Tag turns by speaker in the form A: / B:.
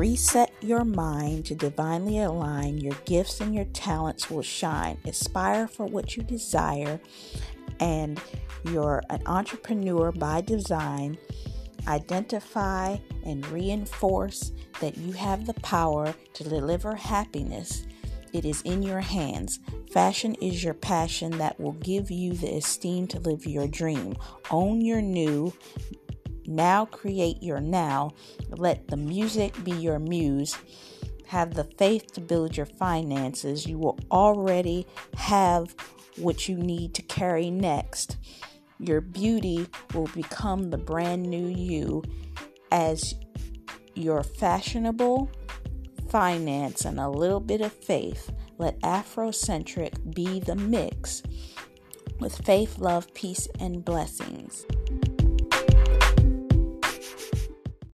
A: Reset your mind to divinely align. Your gifts and your talents will shine. Aspire for what you desire, and you're an entrepreneur by design. Identify and reinforce that you have the power to deliver happiness. It is in your hands. Fashion is your passion that will give you the esteem to live your dream. Own your new. Now create your now. Let the music be your muse. Have the faith to build your finances. You will already have what you need to carry next. Your beauty will become the brand new you as your fashionable finance and a little bit of faith. Let Afrocentric be the mix with faith, love, peace, and blessings.